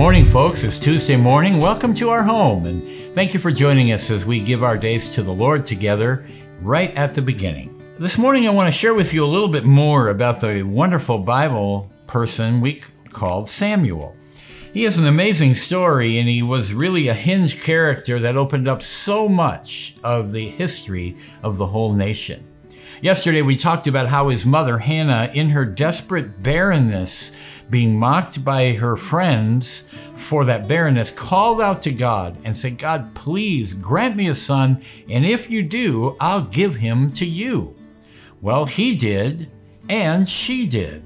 morning, folks. It's Tuesday morning. Welcome to our home, and thank you for joining us as we give our days to the Lord together right at the beginning. This morning, I want to share with you a little bit more about the wonderful Bible person we called Samuel. He has an amazing story, and he was really a hinge character that opened up so much of the history of the whole nation. Yesterday, we talked about how his mother, Hannah, in her desperate barrenness, being mocked by her friends for that barrenness, called out to God and said, God, please grant me a son, and if you do, I'll give him to you. Well, he did, and she did.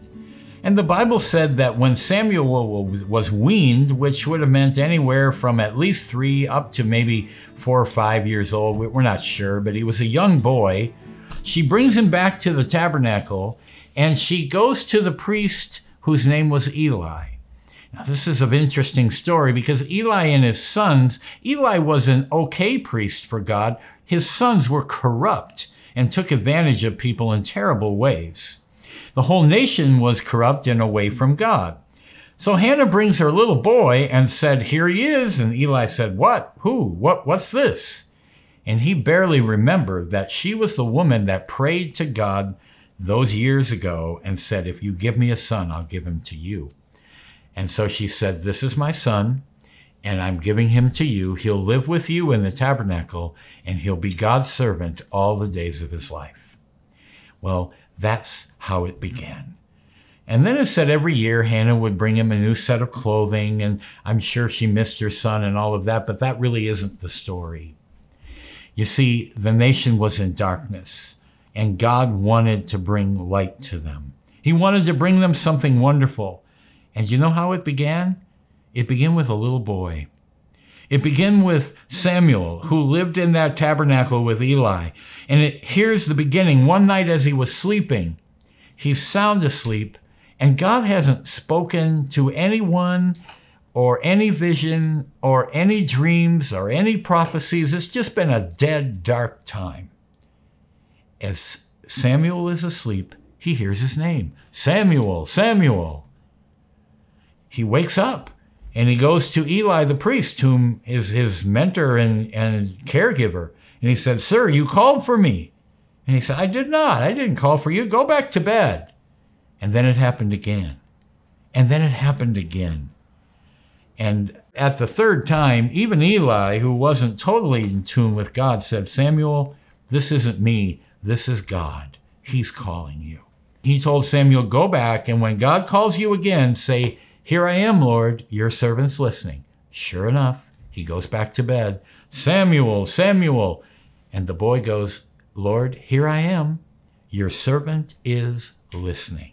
And the Bible said that when Samuel was weaned, which would have meant anywhere from at least three up to maybe four or five years old, we're not sure, but he was a young boy she brings him back to the tabernacle and she goes to the priest whose name was Eli. Now, this is an interesting story because Eli and his sons, Eli was an okay priest for God. His sons were corrupt and took advantage of people in terrible ways. The whole nation was corrupt and away from God. So Hannah brings her little boy and said, Here he is. And Eli said, What? Who? What? What's this? And he barely remembered that she was the woman that prayed to God those years ago and said, If you give me a son, I'll give him to you. And so she said, This is my son, and I'm giving him to you. He'll live with you in the tabernacle, and he'll be God's servant all the days of his life. Well, that's how it began. And then it said every year Hannah would bring him a new set of clothing, and I'm sure she missed her son and all of that, but that really isn't the story. You see, the nation was in darkness, and God wanted to bring light to them. He wanted to bring them something wonderful. And you know how it began? It began with a little boy. It began with Samuel, who lived in that tabernacle with Eli. And it, here's the beginning. One night as he was sleeping, he's sound asleep, and God hasn't spoken to anyone or any vision or any dreams or any prophecies. It's just been a dead, dark time. As Samuel is asleep, he hears his name Samuel, Samuel. He wakes up and he goes to Eli the priest, whom is his mentor and, and caregiver. And he said, Sir, you called for me. And he said, I did not. I didn't call for you. Go back to bed. And then it happened again. And then it happened again. And at the third time, even Eli, who wasn't totally in tune with God, said, Samuel, this isn't me, this is God. He's calling you. He told Samuel, Go back, and when God calls you again, say, Here I am, Lord, your servant's listening. Sure enough, he goes back to bed. Samuel, Samuel. And the boy goes, Lord, here I am. Your servant is listening.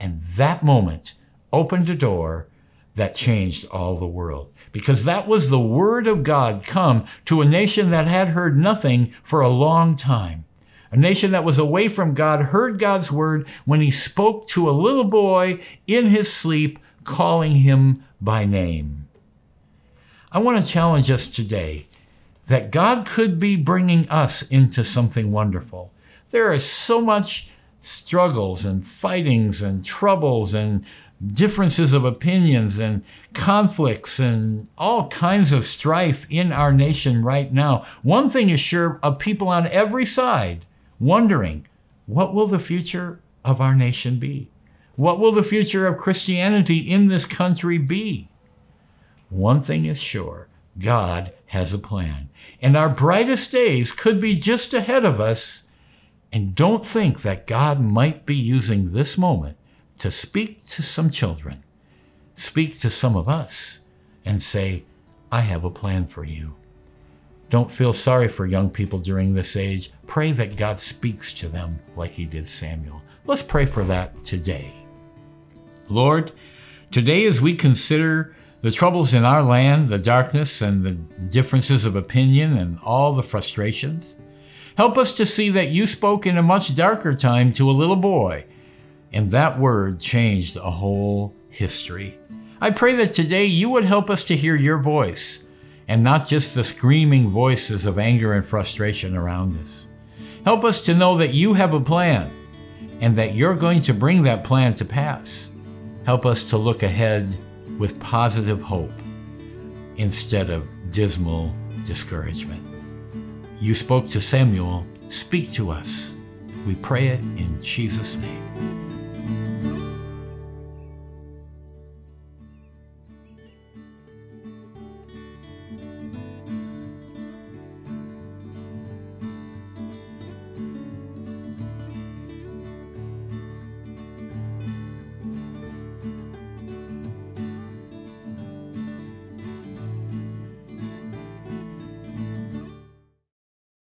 And that moment opened a door that changed all the world. Because that was the word of God come to a nation that had heard nothing for a long time. A nation that was away from God heard God's word when he spoke to a little boy in his sleep, calling him by name. I want to challenge us today that God could be bringing us into something wonderful. There is so much struggles and fightings and troubles and differences of opinions and conflicts and all kinds of strife in our nation right now. One thing is sure of people on every side wondering what will the future of our nation be? What will the future of Christianity in this country be? One thing is sure God has a plan. And our brightest days could be just ahead of us. And don't think that God might be using this moment to speak to some children, speak to some of us, and say, I have a plan for you. Don't feel sorry for young people during this age. Pray that God speaks to them like he did Samuel. Let's pray for that today. Lord, today as we consider the troubles in our land, the darkness and the differences of opinion and all the frustrations, help us to see that you spoke in a much darker time to a little boy and that word changed a whole history. I pray that today you would help us to hear your voice and not just the screaming voices of anger and frustration around us. Help us to know that you have a plan and that you're going to bring that plan to pass. Help us to look ahead with positive hope instead of dismal discouragement. You spoke to Samuel, speak to us. We pray it in Jesus' name.